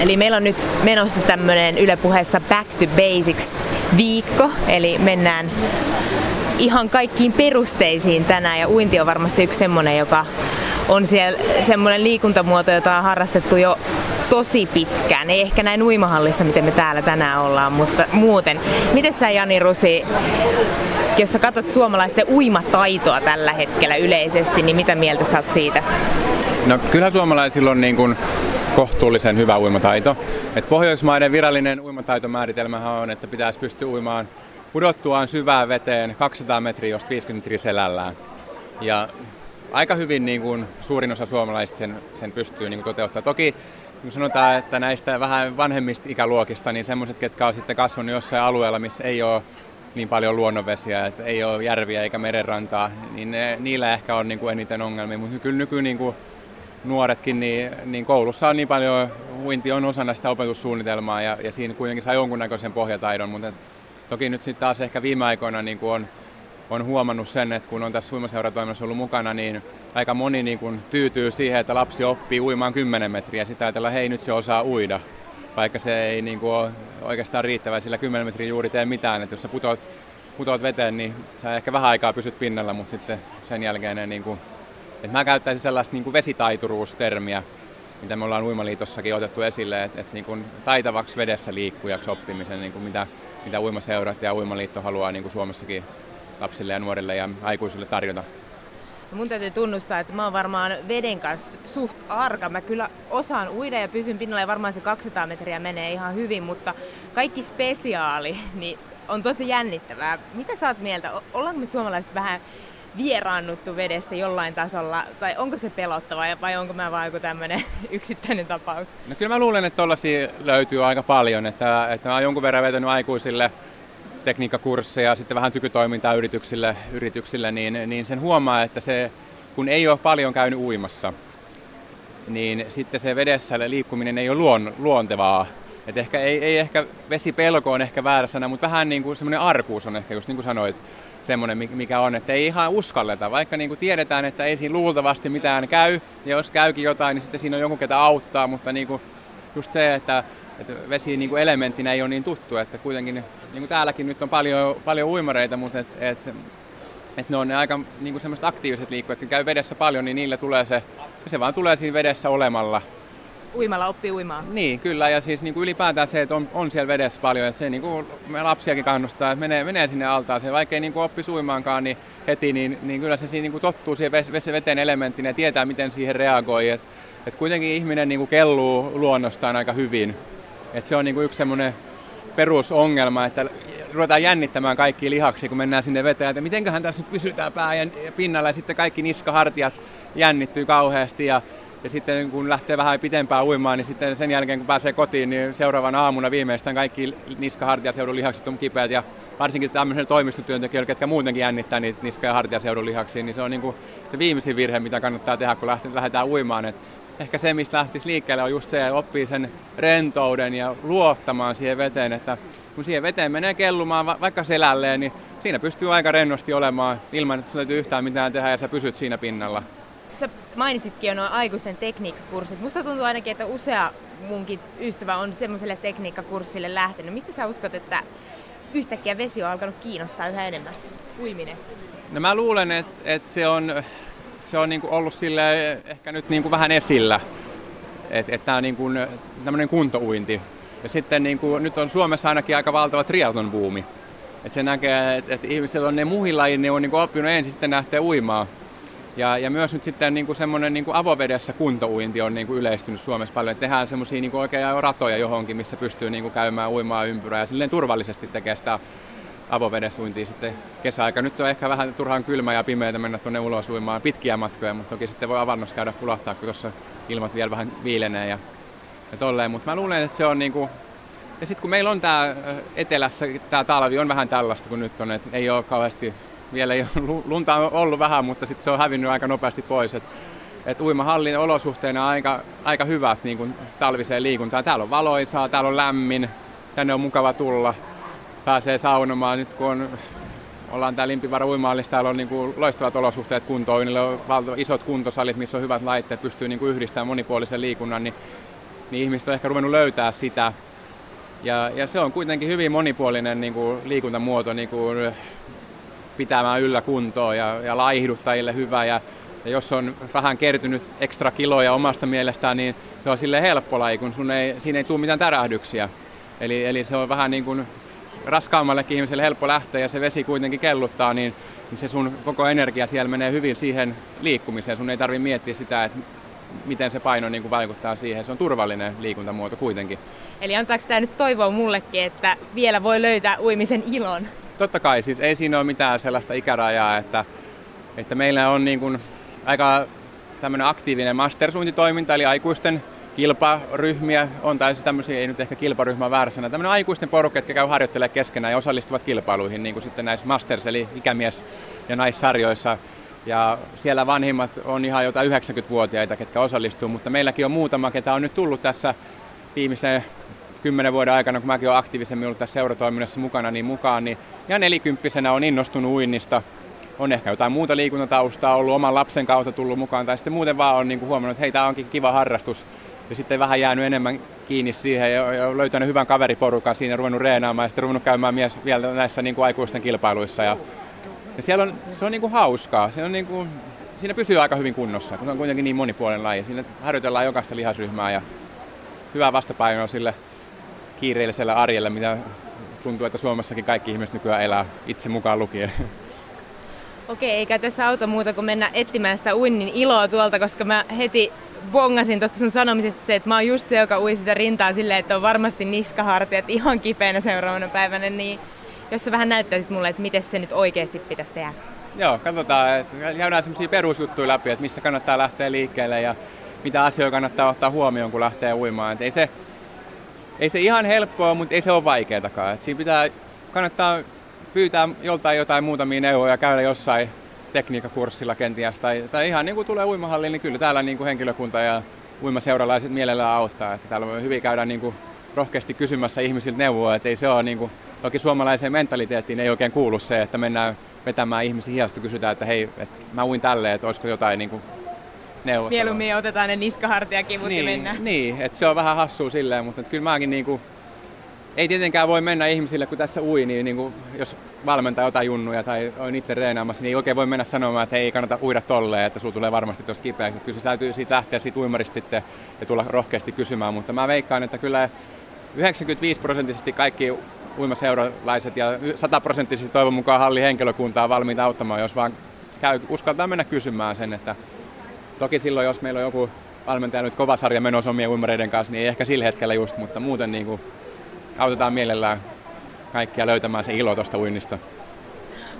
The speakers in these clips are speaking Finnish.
Eli meillä on nyt menossa tämmöinen Yle puheessa Back to Basics viikko, eli mennään ihan kaikkiin perusteisiin tänään ja uinti on varmasti yksi semmoinen, joka on siellä semmoinen liikuntamuoto, jota on harrastettu jo tosi pitkään. Ei ehkä näin uimahallissa, miten me täällä tänään ollaan, mutta muuten. Miten sä Jani Rusi, jos sä katsot suomalaisten uimataitoa tällä hetkellä yleisesti, niin mitä mieltä sä oot siitä? No kyllä suomalaisilla on niin kuin kohtuullisen hyvä uimataito. Et Pohjoismaiden virallinen uimataitomääritelmähän on, että pitäisi pystyä uimaan pudottuaan syvään veteen 200 metriä, jos 50 metriä selällään. Ja aika hyvin niin kuin suurin osa suomalaisista sen, sen pystyy niin kuin toteuttamaan. Toki kun sanotaan, että näistä vähän vanhemmista ikäluokista, niin semmoiset, ketkä on sitten kasvanut jossain alueella, missä ei ole niin paljon luonnonvesiä, että ei ole järviä eikä merenrantaa, niin ne, niillä ehkä on niin kuin eniten ongelmia. Mutta kyllä nyky niin kuin nuoretkin, niin, niin koulussa on niin paljon, uinti on osana sitä opetussuunnitelmaa ja, ja siinä kuitenkin saa jonkunnäköisen pohjataidon, mutta toki nyt sitten taas ehkä viime aikoina niin kuin on, on huomannut sen, että kun on tässä uimaseuratoiminnassa ollut mukana, niin aika moni niin kuin tyytyy siihen, että lapsi oppii uimaan 10 metriä. Sitä ajatella, hei nyt se osaa uida, vaikka se ei niin kuin ole oikeastaan riittävä, sillä 10 metriä juuri tee mitään, että jos sä putoat, putoat veteen, niin sä ehkä vähän aikaa pysyt pinnalla, mutta sitten sen jälkeen ne niin kuin et mä käyttäisin sellaista niin vesitaituruustermiä, mitä me ollaan Uimaliitossakin otettu esille, että et, niin taitavaksi vedessä liikkujaksi oppimisen, niin kuin mitä, mitä uimaseurat ja Uimaliitto haluaa niin kuin Suomessakin lapsille ja nuorille ja aikuisille tarjota. Mun täytyy tunnustaa, että mä oon varmaan veden kanssa suht arka. Mä kyllä osaan uida ja pysyn pinnalla ja varmaan se 200 metriä menee ihan hyvin, mutta kaikki spesiaali niin on tosi jännittävää. Mitä sä oot mieltä? Ollaanko me suomalaiset vähän vieraannuttu vedestä jollain tasolla, tai onko se pelottava vai onko mä vain joku tämmöinen yksittäinen tapaus? No kyllä mä luulen, että tollaisia löytyy aika paljon, että, että mä oon jonkun verran vetänyt aikuisille tekniikkakursseja, sitten vähän tykytoimintaa yrityksille, yrityksille niin, niin sen huomaa, että se, kun ei ole paljon käynyt uimassa, niin sitten se vedessä liikkuminen ei ole luon, luontevaa. Et ehkä, ei, ei ehkä vesipelko on ehkä väärä sana, mutta vähän niin kuin semmoinen arkuus on ehkä, just niin kuin sanoit, semmoinen, mikä on, että ei ihan uskalleta, vaikka niin kuin tiedetään, että ei siinä luultavasti mitään käy, ja jos käykin jotain, niin sitten siinä on joku, ketä auttaa, mutta niin kuin just se, että, että vesi niin kuin elementtinä ei ole niin tuttu, että kuitenkin, niin kuin täälläkin nyt on paljon, paljon uimareita, mutta et, et, et ne on ne aika niin kuin semmoiset aktiiviset liikkujat, jotka käy vedessä paljon, niin niillä tulee se, se vaan tulee siinä vedessä olemalla uimalla oppii uimaan. Niin, kyllä. Ja siis niin kuin ylipäätään se, että on, on siellä vedessä paljon. Että se niin kuin me lapsiakin kannustaa, että menee, menee sinne altaaseen. Vaikka ei niin kuin oppi uimaankaan niin heti, niin, niin kyllä se siinä niin kuin tottuu siihen veteen elementtiin ja tietää, miten siihen reagoi. Et, et kuitenkin ihminen niin kuin kelluu luonnostaan aika hyvin. Et se on niin kuin yksi semmoinen perusongelma, että ruvetaan jännittämään kaikki lihaksi, kun mennään sinne veteen, että mitenköhän tässä nyt pysytään pää ja pinnalla ja sitten kaikki niskahartiat jännittyy kauheasti ja ja sitten kun lähtee vähän pitempään uimaan, niin sitten sen jälkeen kun pääsee kotiin, niin seuraavana aamuna viimeistään kaikki niska- ja seudun lihakset on kipeät. Ja varsinkin tämmöiselle toimistotyöntekijöille, ketkä muutenkin jännittää niitä niska- ja hartiaseudun lihaksia, niin se on niin kuin se viimeisin virhe, mitä kannattaa tehdä, kun lähdetään uimaan. Et ehkä se, mistä lähtisi liikkeelle, on just se, että oppii sen rentouden ja luottamaan siihen veteen, että kun siihen veteen menee kellumaan vaikka selälleen, niin siinä pystyy aika rennosti olemaan ilman, että täytyy yhtään mitään tehdä ja sä pysyt siinä pinnalla sä mainitsitkin jo nuo aikuisten tekniikkakurssit. Musta tuntuu ainakin, että usea munkin ystävä on semmoiselle tekniikkakurssille lähtenyt. Mistä sä uskot, että yhtäkkiä vesi on alkanut kiinnostaa yhä enemmän? Uiminen. No mä luulen, että, että se on, se on niinku ollut sille ehkä nyt niinku vähän esillä. Että et tämä on niinku tämmöinen kuntouinti. Ja sitten niinku, nyt on Suomessa ainakin aika valtava triatlon buumi. Et se näkee, että et ihmiset on ne muihin lajiin, ne on niinku oppinut ensin sitten lähteä uimaan. Ja, ja myös nyt sitten niin kuin semmoinen niin kuin avovedessä kuntouinti on niin kuin yleistynyt Suomessa paljon. Että tehdään semmoisia niin oikein ratoja johonkin, missä pystyy niin kuin käymään uimaan ympyrää ja silleen turvallisesti tekee sitä avovedessä uintia sitten kesäaika. Nyt on ehkä vähän turhaan kylmä ja pimeää mennä tuonne ulos uimaan pitkiä matkoja, mutta toki sitten voi avannossa käydä pulahtaa, kun tuossa ilmat vielä vähän viilenee ja, ja tolleen. Mutta mä luulen, että se on niin kuin ja sitten kun meillä on tämä etelässä, tämä talvi on vähän tällaista kuin nyt on, että ei ole kauheasti vielä ei ole, lunta on ollut vähän, mutta sitten se on hävinnyt aika nopeasti pois. Et, et uimahallin olosuhteena aika, aika hyvät niin kuin talviseen liikuntaan. Täällä on valoisaa, täällä on lämmin, tänne on mukava tulla, pääsee saunomaan. Nyt kun on, ollaan täällä Limpivaara uimahallissa, täällä on niin kuin loistavat olosuhteet kuntoon, niillä on isot kuntosalit, missä on hyvät laitteet, pystyy niin kuin yhdistämään monipuolisen liikunnan, niin niin ihmiset on ehkä ruvennut löytää sitä. Ja, ja se on kuitenkin hyvin monipuolinen niin kuin liikuntamuoto niin kuin pitämään yllä kuntoa ja, ja laihduttajille hyvä. Ja, ja jos on vähän kertynyt ekstra kiloja omasta mielestään, niin se on sille helppo laji, kun sun ei, siinä ei tule mitään tärähdyksiä. Eli, eli se on vähän niin kuin raskaammallekin ihmiselle helppo lähteä ja se vesi kuitenkin kelluttaa, niin, niin se sun koko energia siellä menee hyvin siihen liikkumiseen. Sun ei tarvitse miettiä sitä, että miten se paino niin kuin vaikuttaa siihen. Se on turvallinen liikuntamuoto kuitenkin. Eli antaako tämä nyt toivoa mullekin, että vielä voi löytää uimisen ilon? Totta kai, siis ei siinä ole mitään sellaista ikärajaa, että, että meillä on niin kuin aika tämmöinen aktiivinen mastersuuntitoiminta, eli aikuisten kilparyhmiä on, tai siis tämmöisiä, ei nyt ehkä kilparyhmä väärässä, tämmöinen aikuisten porukka, jotka käy harjoittelemaan keskenään ja osallistuvat kilpailuihin, niin kuin sitten näissä Masters, eli ikämies- ja naissarjoissa. Ja siellä vanhimmat on ihan jotain 90-vuotiaita, ketkä osallistuu, mutta meilläkin on muutama, ketä on nyt tullut tässä viimeisen kymmenen vuoden aikana, kun mäkin olen aktiivisemmin ollut tässä seuratoiminnassa mukana, niin mukaan, niin ihan nelikymppisenä on innostunut uinnista. On ehkä jotain muuta liikuntataustaa ollut, oman lapsen kautta tullut mukaan, tai sitten muuten vaan on niin kuin huomannut, että hei, tämä onkin kiva harrastus, ja sitten vähän jäänyt enemmän kiinni siihen ja, ja löytänyt hyvän kaveriporukan siinä, ruvennut reenaamaan ja sitten ruvennut käymään mies vielä näissä niin kuin aikuisten kilpailuissa. Ja, ja siellä on, se on niin kuin hauskaa. Se on niin kuin, siinä pysyy aika hyvin kunnossa, kun se on kuitenkin niin monipuolinen laji. Siinä harjoitellaan jokaista lihasryhmää ja hyvä vastapaino sille kiireelliselle arjelle, mitä tuntuu, että Suomessakin kaikki ihmiset nykyään elää itse mukaan lukien. Okei, eikä tässä auta muuta kuin mennä etsimään sitä uinnin iloa tuolta, koska mä heti bongasin tuosta sun sanomisesta se, että mä oon just se, joka ui sitä rintaa silleen, että on varmasti niskahartiat ihan kipeänä seuraavana päivänä, niin jos sä vähän näyttäisit mulle, että miten se nyt oikeasti pitäisi tehdä. Joo, katsotaan, käydään semmoisia perusjuttuja läpi, että mistä kannattaa lähteä liikkeelle ja mitä asioita kannattaa ottaa huomioon, kun lähtee uimaan. Et ei, se, ei se ihan helppoa, mutta ei se ole vaikeatakaan. Et siinä pitää, kannattaa pyytää joltain jotain muutamia neuvoja, käydä jossain tekniikkakurssilla kenties tai, tai ihan niin kuin tulee uimahalliin, niin kyllä täällä niin kuin henkilökunta ja uimaseuralaiset mielellään auttaa. Että täällä on hyvin käydä niin kuin rohkeasti kysymässä ihmisiltä neuvoa, että ei se ole niin kuin, toki suomalaiseen mentaliteettiin ei oikein kuulu se, että mennään vetämään ihmisiä hiasta kysytään, että hei, että mä uin tälleen, että olisiko jotain niin kuin neuvoa. Mieluummin otetaan ne niskahartiakivut niin, ja mennään. Niin, että se on vähän hassua silleen, mutta kyllä mäkin niin kuin, ei tietenkään voi mennä ihmisille, kun tässä ui, niin, niin kuin, jos valmentaa jotain junnuja tai on itse reenaamassa, niin ei oikein voi mennä sanomaan, että ei kannata uida tolleen, että sulla tulee varmasti tuossa kipeäksi. Kyllä se täytyy siitä lähteä siitä uimarista sitten ja tulla rohkeasti kysymään, mutta mä veikkaan, että kyllä 95 prosenttisesti kaikki uimaseuralaiset ja 100 prosenttisesti toivon mukaan halli henkilökuntaa valmiita auttamaan, jos vaan käy, uskaltaa mennä kysymään sen, että toki silloin, jos meillä on joku valmentaja nyt kovasarja menossa omien uimareiden kanssa, niin ei ehkä sillä hetkellä just, mutta muuten niin kuin autetaan mielellään kaikkia löytämään se ilo tuosta uinnista.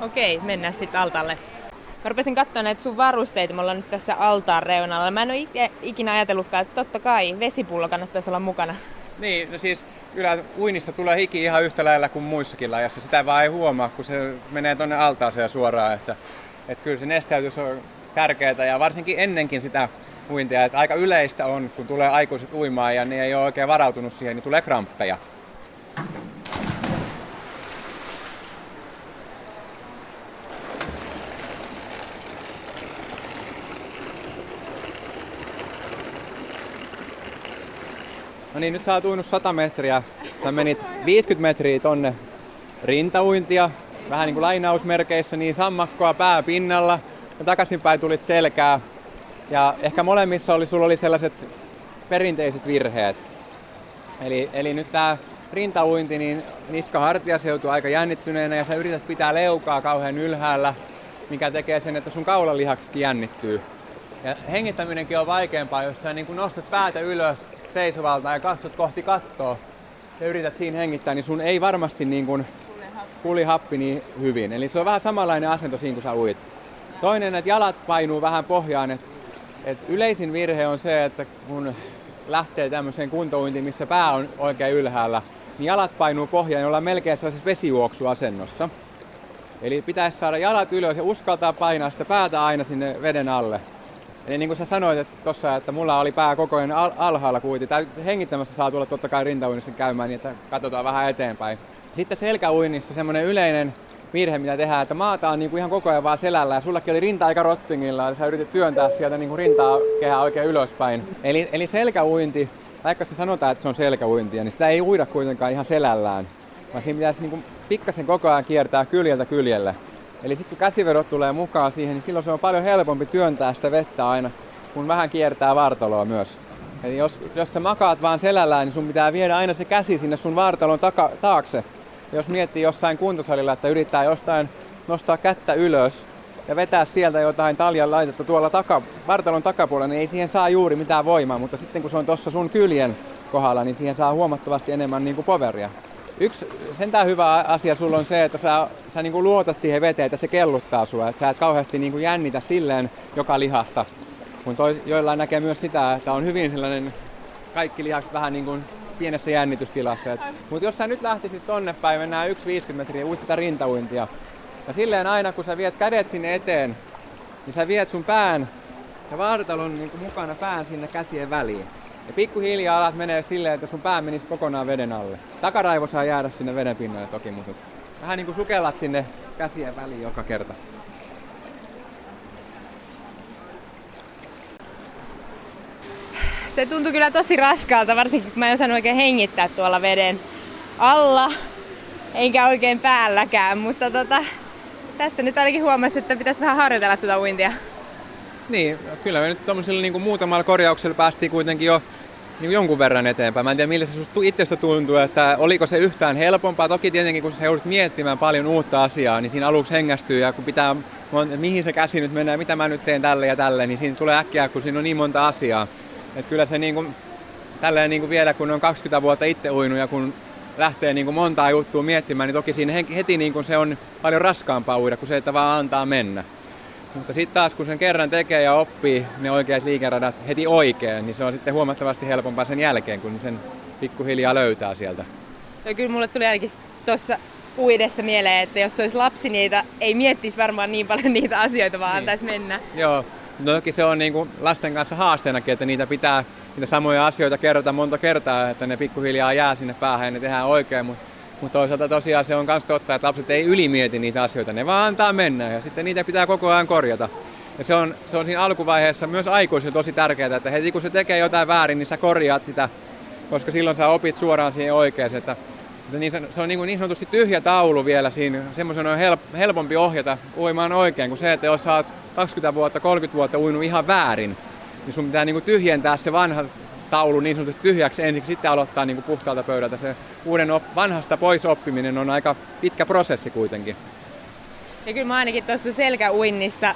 Okei, mennään sitten altalle. Mä rupesin katsoa näitä sun varusteita, me ollaan nyt tässä altaan reunalla. Mä en ole itse ikinä ajatellutkaan, että totta kai vesipullo kannattaisi olla mukana. Niin, no siis kyllä uinnissa tulee hiki ihan yhtä lailla kuin muissakin lajassa. Sitä vaan ei huomaa, kun se menee tuonne altaaseen suoraan. Että, että kyllä se nesteytys on tärkeää ja varsinkin ennenkin sitä uintia. Että aika yleistä on, kun tulee aikuiset uimaan ja ne ei ole oikein varautunut siihen, niin tulee kramppeja. No niin, nyt sä oot uinut 100 metriä. Sä menit 50 metriä tonne rintauintia, vähän niin kuin lainausmerkeissä, niin sammakkoa pää pinnalla ja takaisinpäin tulit selkää. Ja ehkä molemmissa oli, sulla oli sellaiset perinteiset virheet. Eli, eli nyt tää rintauinti, niin niska hartia seutuu aika jännittyneenä ja sä yrität pitää leukaa kauhean ylhäällä, mikä tekee sen, että sun kaulalihaksetkin jännittyy. Ja hengittäminenkin on vaikeampaa, jos sä niin nostat päätä ylös seisovalta ja katsot kohti kattoa ja yrität siinä hengittää, niin sun ei varmasti niin kuin kuli happi niin hyvin. Eli se on vähän samanlainen asento siinä, kun sä uit. Toinen, että jalat painuu vähän pohjaan. Että et yleisin virhe on se, että kun lähtee tämmöiseen kuntouintiin, missä pää on oikein ylhäällä, niin jalat painuu pohjaan ja ollaan melkein sellaisessa vesijuoksuasennossa. Eli pitäisi saada jalat ylös ja uskaltaa painaa sitä päätä aina sinne veden alle. Eli niin kuin sä sanoit että tossa, että mulla oli pää koko ajan al- alhaalla kuitenkin. Tai hengittämässä saa tulla totta kai rintauinnissa käymään niin, että katsotaan vähän eteenpäin. Sitten selkäuinnissa semmoinen yleinen virhe, mitä tehdään, että maata on niin kuin ihan koko ajan vaan selällä ja sullakin oli rinta aika rottingilla ja sä yritit työntää sieltä niin kuin rintaa kehää oikein ylöspäin. Eli, eli selkäuinti vaikka se sanotaan, että se on selkäuintia, niin sitä ei uida kuitenkaan ihan selällään, vaan siinä pitäisi niin kuin pikkasen koko ajan kiertää kyljeltä kyljelle. Eli sitten kun käsivedot tulee mukaan siihen, niin silloin se on paljon helpompi työntää sitä vettä aina, kun vähän kiertää vartaloa myös. Eli jos, jos sä makaat vaan selällään, niin sun pitää viedä aina se käsi sinne sun vartalon taka, taakse. Jos miettii jossain kuntosalilla, että yrittää jostain nostaa kättä ylös ja vetää sieltä jotain taljan laitetta tuolla taka, vartalon takapuolella, niin ei siihen saa juuri mitään voimaa, mutta sitten kun se on tuossa sun kyljen kohdalla, niin siihen saa huomattavasti enemmän niin kuin poveria. Yksi sentään hyvä asia sulla on se, että sä, sä niin kuin luotat siihen veteen, että se kelluttaa sua, että sä et kauheasti niin kuin jännitä silleen joka lihasta. Kun toi, joillain näkee myös sitä, että on hyvin sellainen kaikki lihakset vähän niin kuin pienessä jännitystilassa. Mutta jos sä nyt lähtisit tonne päin, mennään 1,50 metriä, uit sitä rintauintia. Ja silleen aina kun sä viet kädet sinne eteen, niin sä viet sun pään ja vartalon niin mukana pään sinne käsien väliin. Ja pikkuhiljaa alat menee silleen, että sun pää menisi kokonaan veden alle. Takaraivo saa jäädä sinne veden pinnalle toki, mutta vähän niin kuin sukellat sinne käsien väliin joka kerta. Se tuntui kyllä tosi raskaalta, varsinkin kun mä en osannut oikein hengittää tuolla veden alla, enkä oikein päälläkään, mutta tota, tästä nyt ainakin huomasi, että pitäisi vähän harjoitella tätä uintia. Niin, kyllä me nyt tuommoisella niin muutamalla korjauksella päästiin kuitenkin jo niin jonkun verran eteenpäin. Mä en tiedä, miltä se susta itsestä tuntuu, että oliko se yhtään helpompaa. Toki tietenkin, kun sä joudut miettimään paljon uutta asiaa, niin siinä aluksi hengästyy ja kun pitää, mihin se käsi nyt menee, mitä mä nyt teen tälle ja tälle, niin siinä tulee äkkiä, kun siinä on niin monta asiaa. Että kyllä se niin kuin, tälleen niin kuin vielä, kun on 20 vuotta itse uinut ja kun lähtee niin kuin montaa juttua miettimään, niin toki siinä heti niin kuin se on paljon raskaampaa uida kuin se, että vaan antaa mennä. Mutta sitten taas kun sen kerran tekee ja oppii ne oikeat liikeradat heti oikein, niin se on sitten huomattavasti helpompaa sen jälkeen, kun sen pikkuhiljaa löytää sieltä. Ja kyllä mulle tuli ainakin tuossa uidessa mieleen, että jos olisi lapsi, niitä ei miettisi varmaan niin paljon niitä asioita, vaan niin. antaisi mennä. Joo, no toki se on niin kuin lasten kanssa haasteenakin, että niitä pitää niitä samoja asioita kerrota monta kertaa, että ne pikkuhiljaa jää sinne päähän ja ne tehdään oikein, mutta mutta toisaalta tosiaan se on myös totta, että lapset ei ylimieti niitä asioita, ne vaan antaa mennä ja sitten niitä pitää koko ajan korjata. Ja se on, se on siinä alkuvaiheessa myös aikuisille tosi tärkeää, että heti kun se tekee jotain väärin, niin sä korjaat sitä, koska silloin sä opit suoraan siihen oikeaan. Että niin, se on niin, kuin niin sanotusti tyhjä taulu vielä siinä, semmoisen on help, helpompi ohjata uimaan oikein kuin se, että jos sä oot 20 vuotta, 30 vuotta uinut ihan väärin, niin sun pitää niin kuin tyhjentää se vanha taulu niin sanotusti tyhjäksi ensiksi, sitten aloittaa niin kuin puhtaalta pöydältä. Se uuden op- vanhasta pois oppiminen on aika pitkä prosessi kuitenkin. Ja kyllä mä ainakin tuossa selkäuinnissa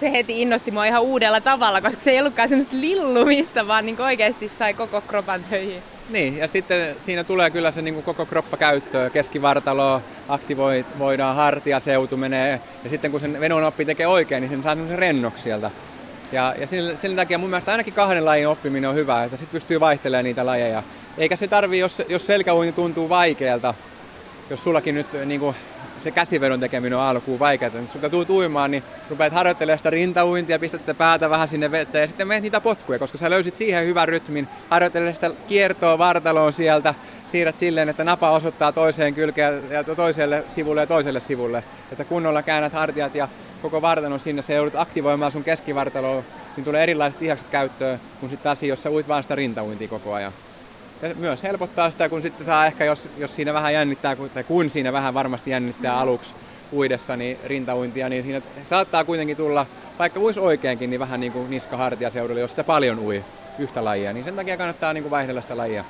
se heti innosti mua ihan uudella tavalla, koska se ei ollutkaan semmoista lillumista, vaan niin oikeasti sai koko kropan töihin. Niin, ja sitten siinä tulee kyllä se niin kuin koko kroppa käyttöön. Keskivartalo aktivoidaan, hartiaseutu menee, ja sitten kun sen vedon oppi tekee oikein, niin sen saa sen rennoksi sieltä. Ja, ja sen, sen takia mun mielestä ainakin kahden lajin oppiminen on hyvä, että sitten pystyy vaihtelemaan niitä lajeja. Eikä se tarvii, jos, jos selkäuinti tuntuu vaikealta, jos sullakin nyt niin kuin, se käsivedon tekeminen on alkuun vaikeaa, kun tuut uimaan, niin rupeat harjoittelemaan sitä rintauintia, pistät sitä päätä vähän sinne veteen ja sitten menet niitä potkuja, koska sä löysit siihen hyvän rytmin, harjoittelet sitä kiertoa vartaloon sieltä, siirrät silleen, että napa osoittaa toiseen kylkeen ja toiselle sivulle ja toiselle sivulle. Että kunnolla käännät hartiat ja koko vartalon sinne, se joudut aktivoimaan sun keskivartaloa, niin tulee erilaiset lihakset käyttöön, kun sitten taas jos sä uit vaan sitä rintauintia koko ajan. Ja myös helpottaa sitä, kun sitten saa ehkä, jos, jos siinä vähän jännittää, tai kun siinä vähän varmasti jännittää aluksi uidessa niin rintauintia, niin siinä saattaa kuitenkin tulla, vaikka uisi oikeinkin, niin vähän niin kuin niska jos sitä paljon ui yhtä lajia, niin sen takia kannattaa niin kuin vaihdella sitä lajia.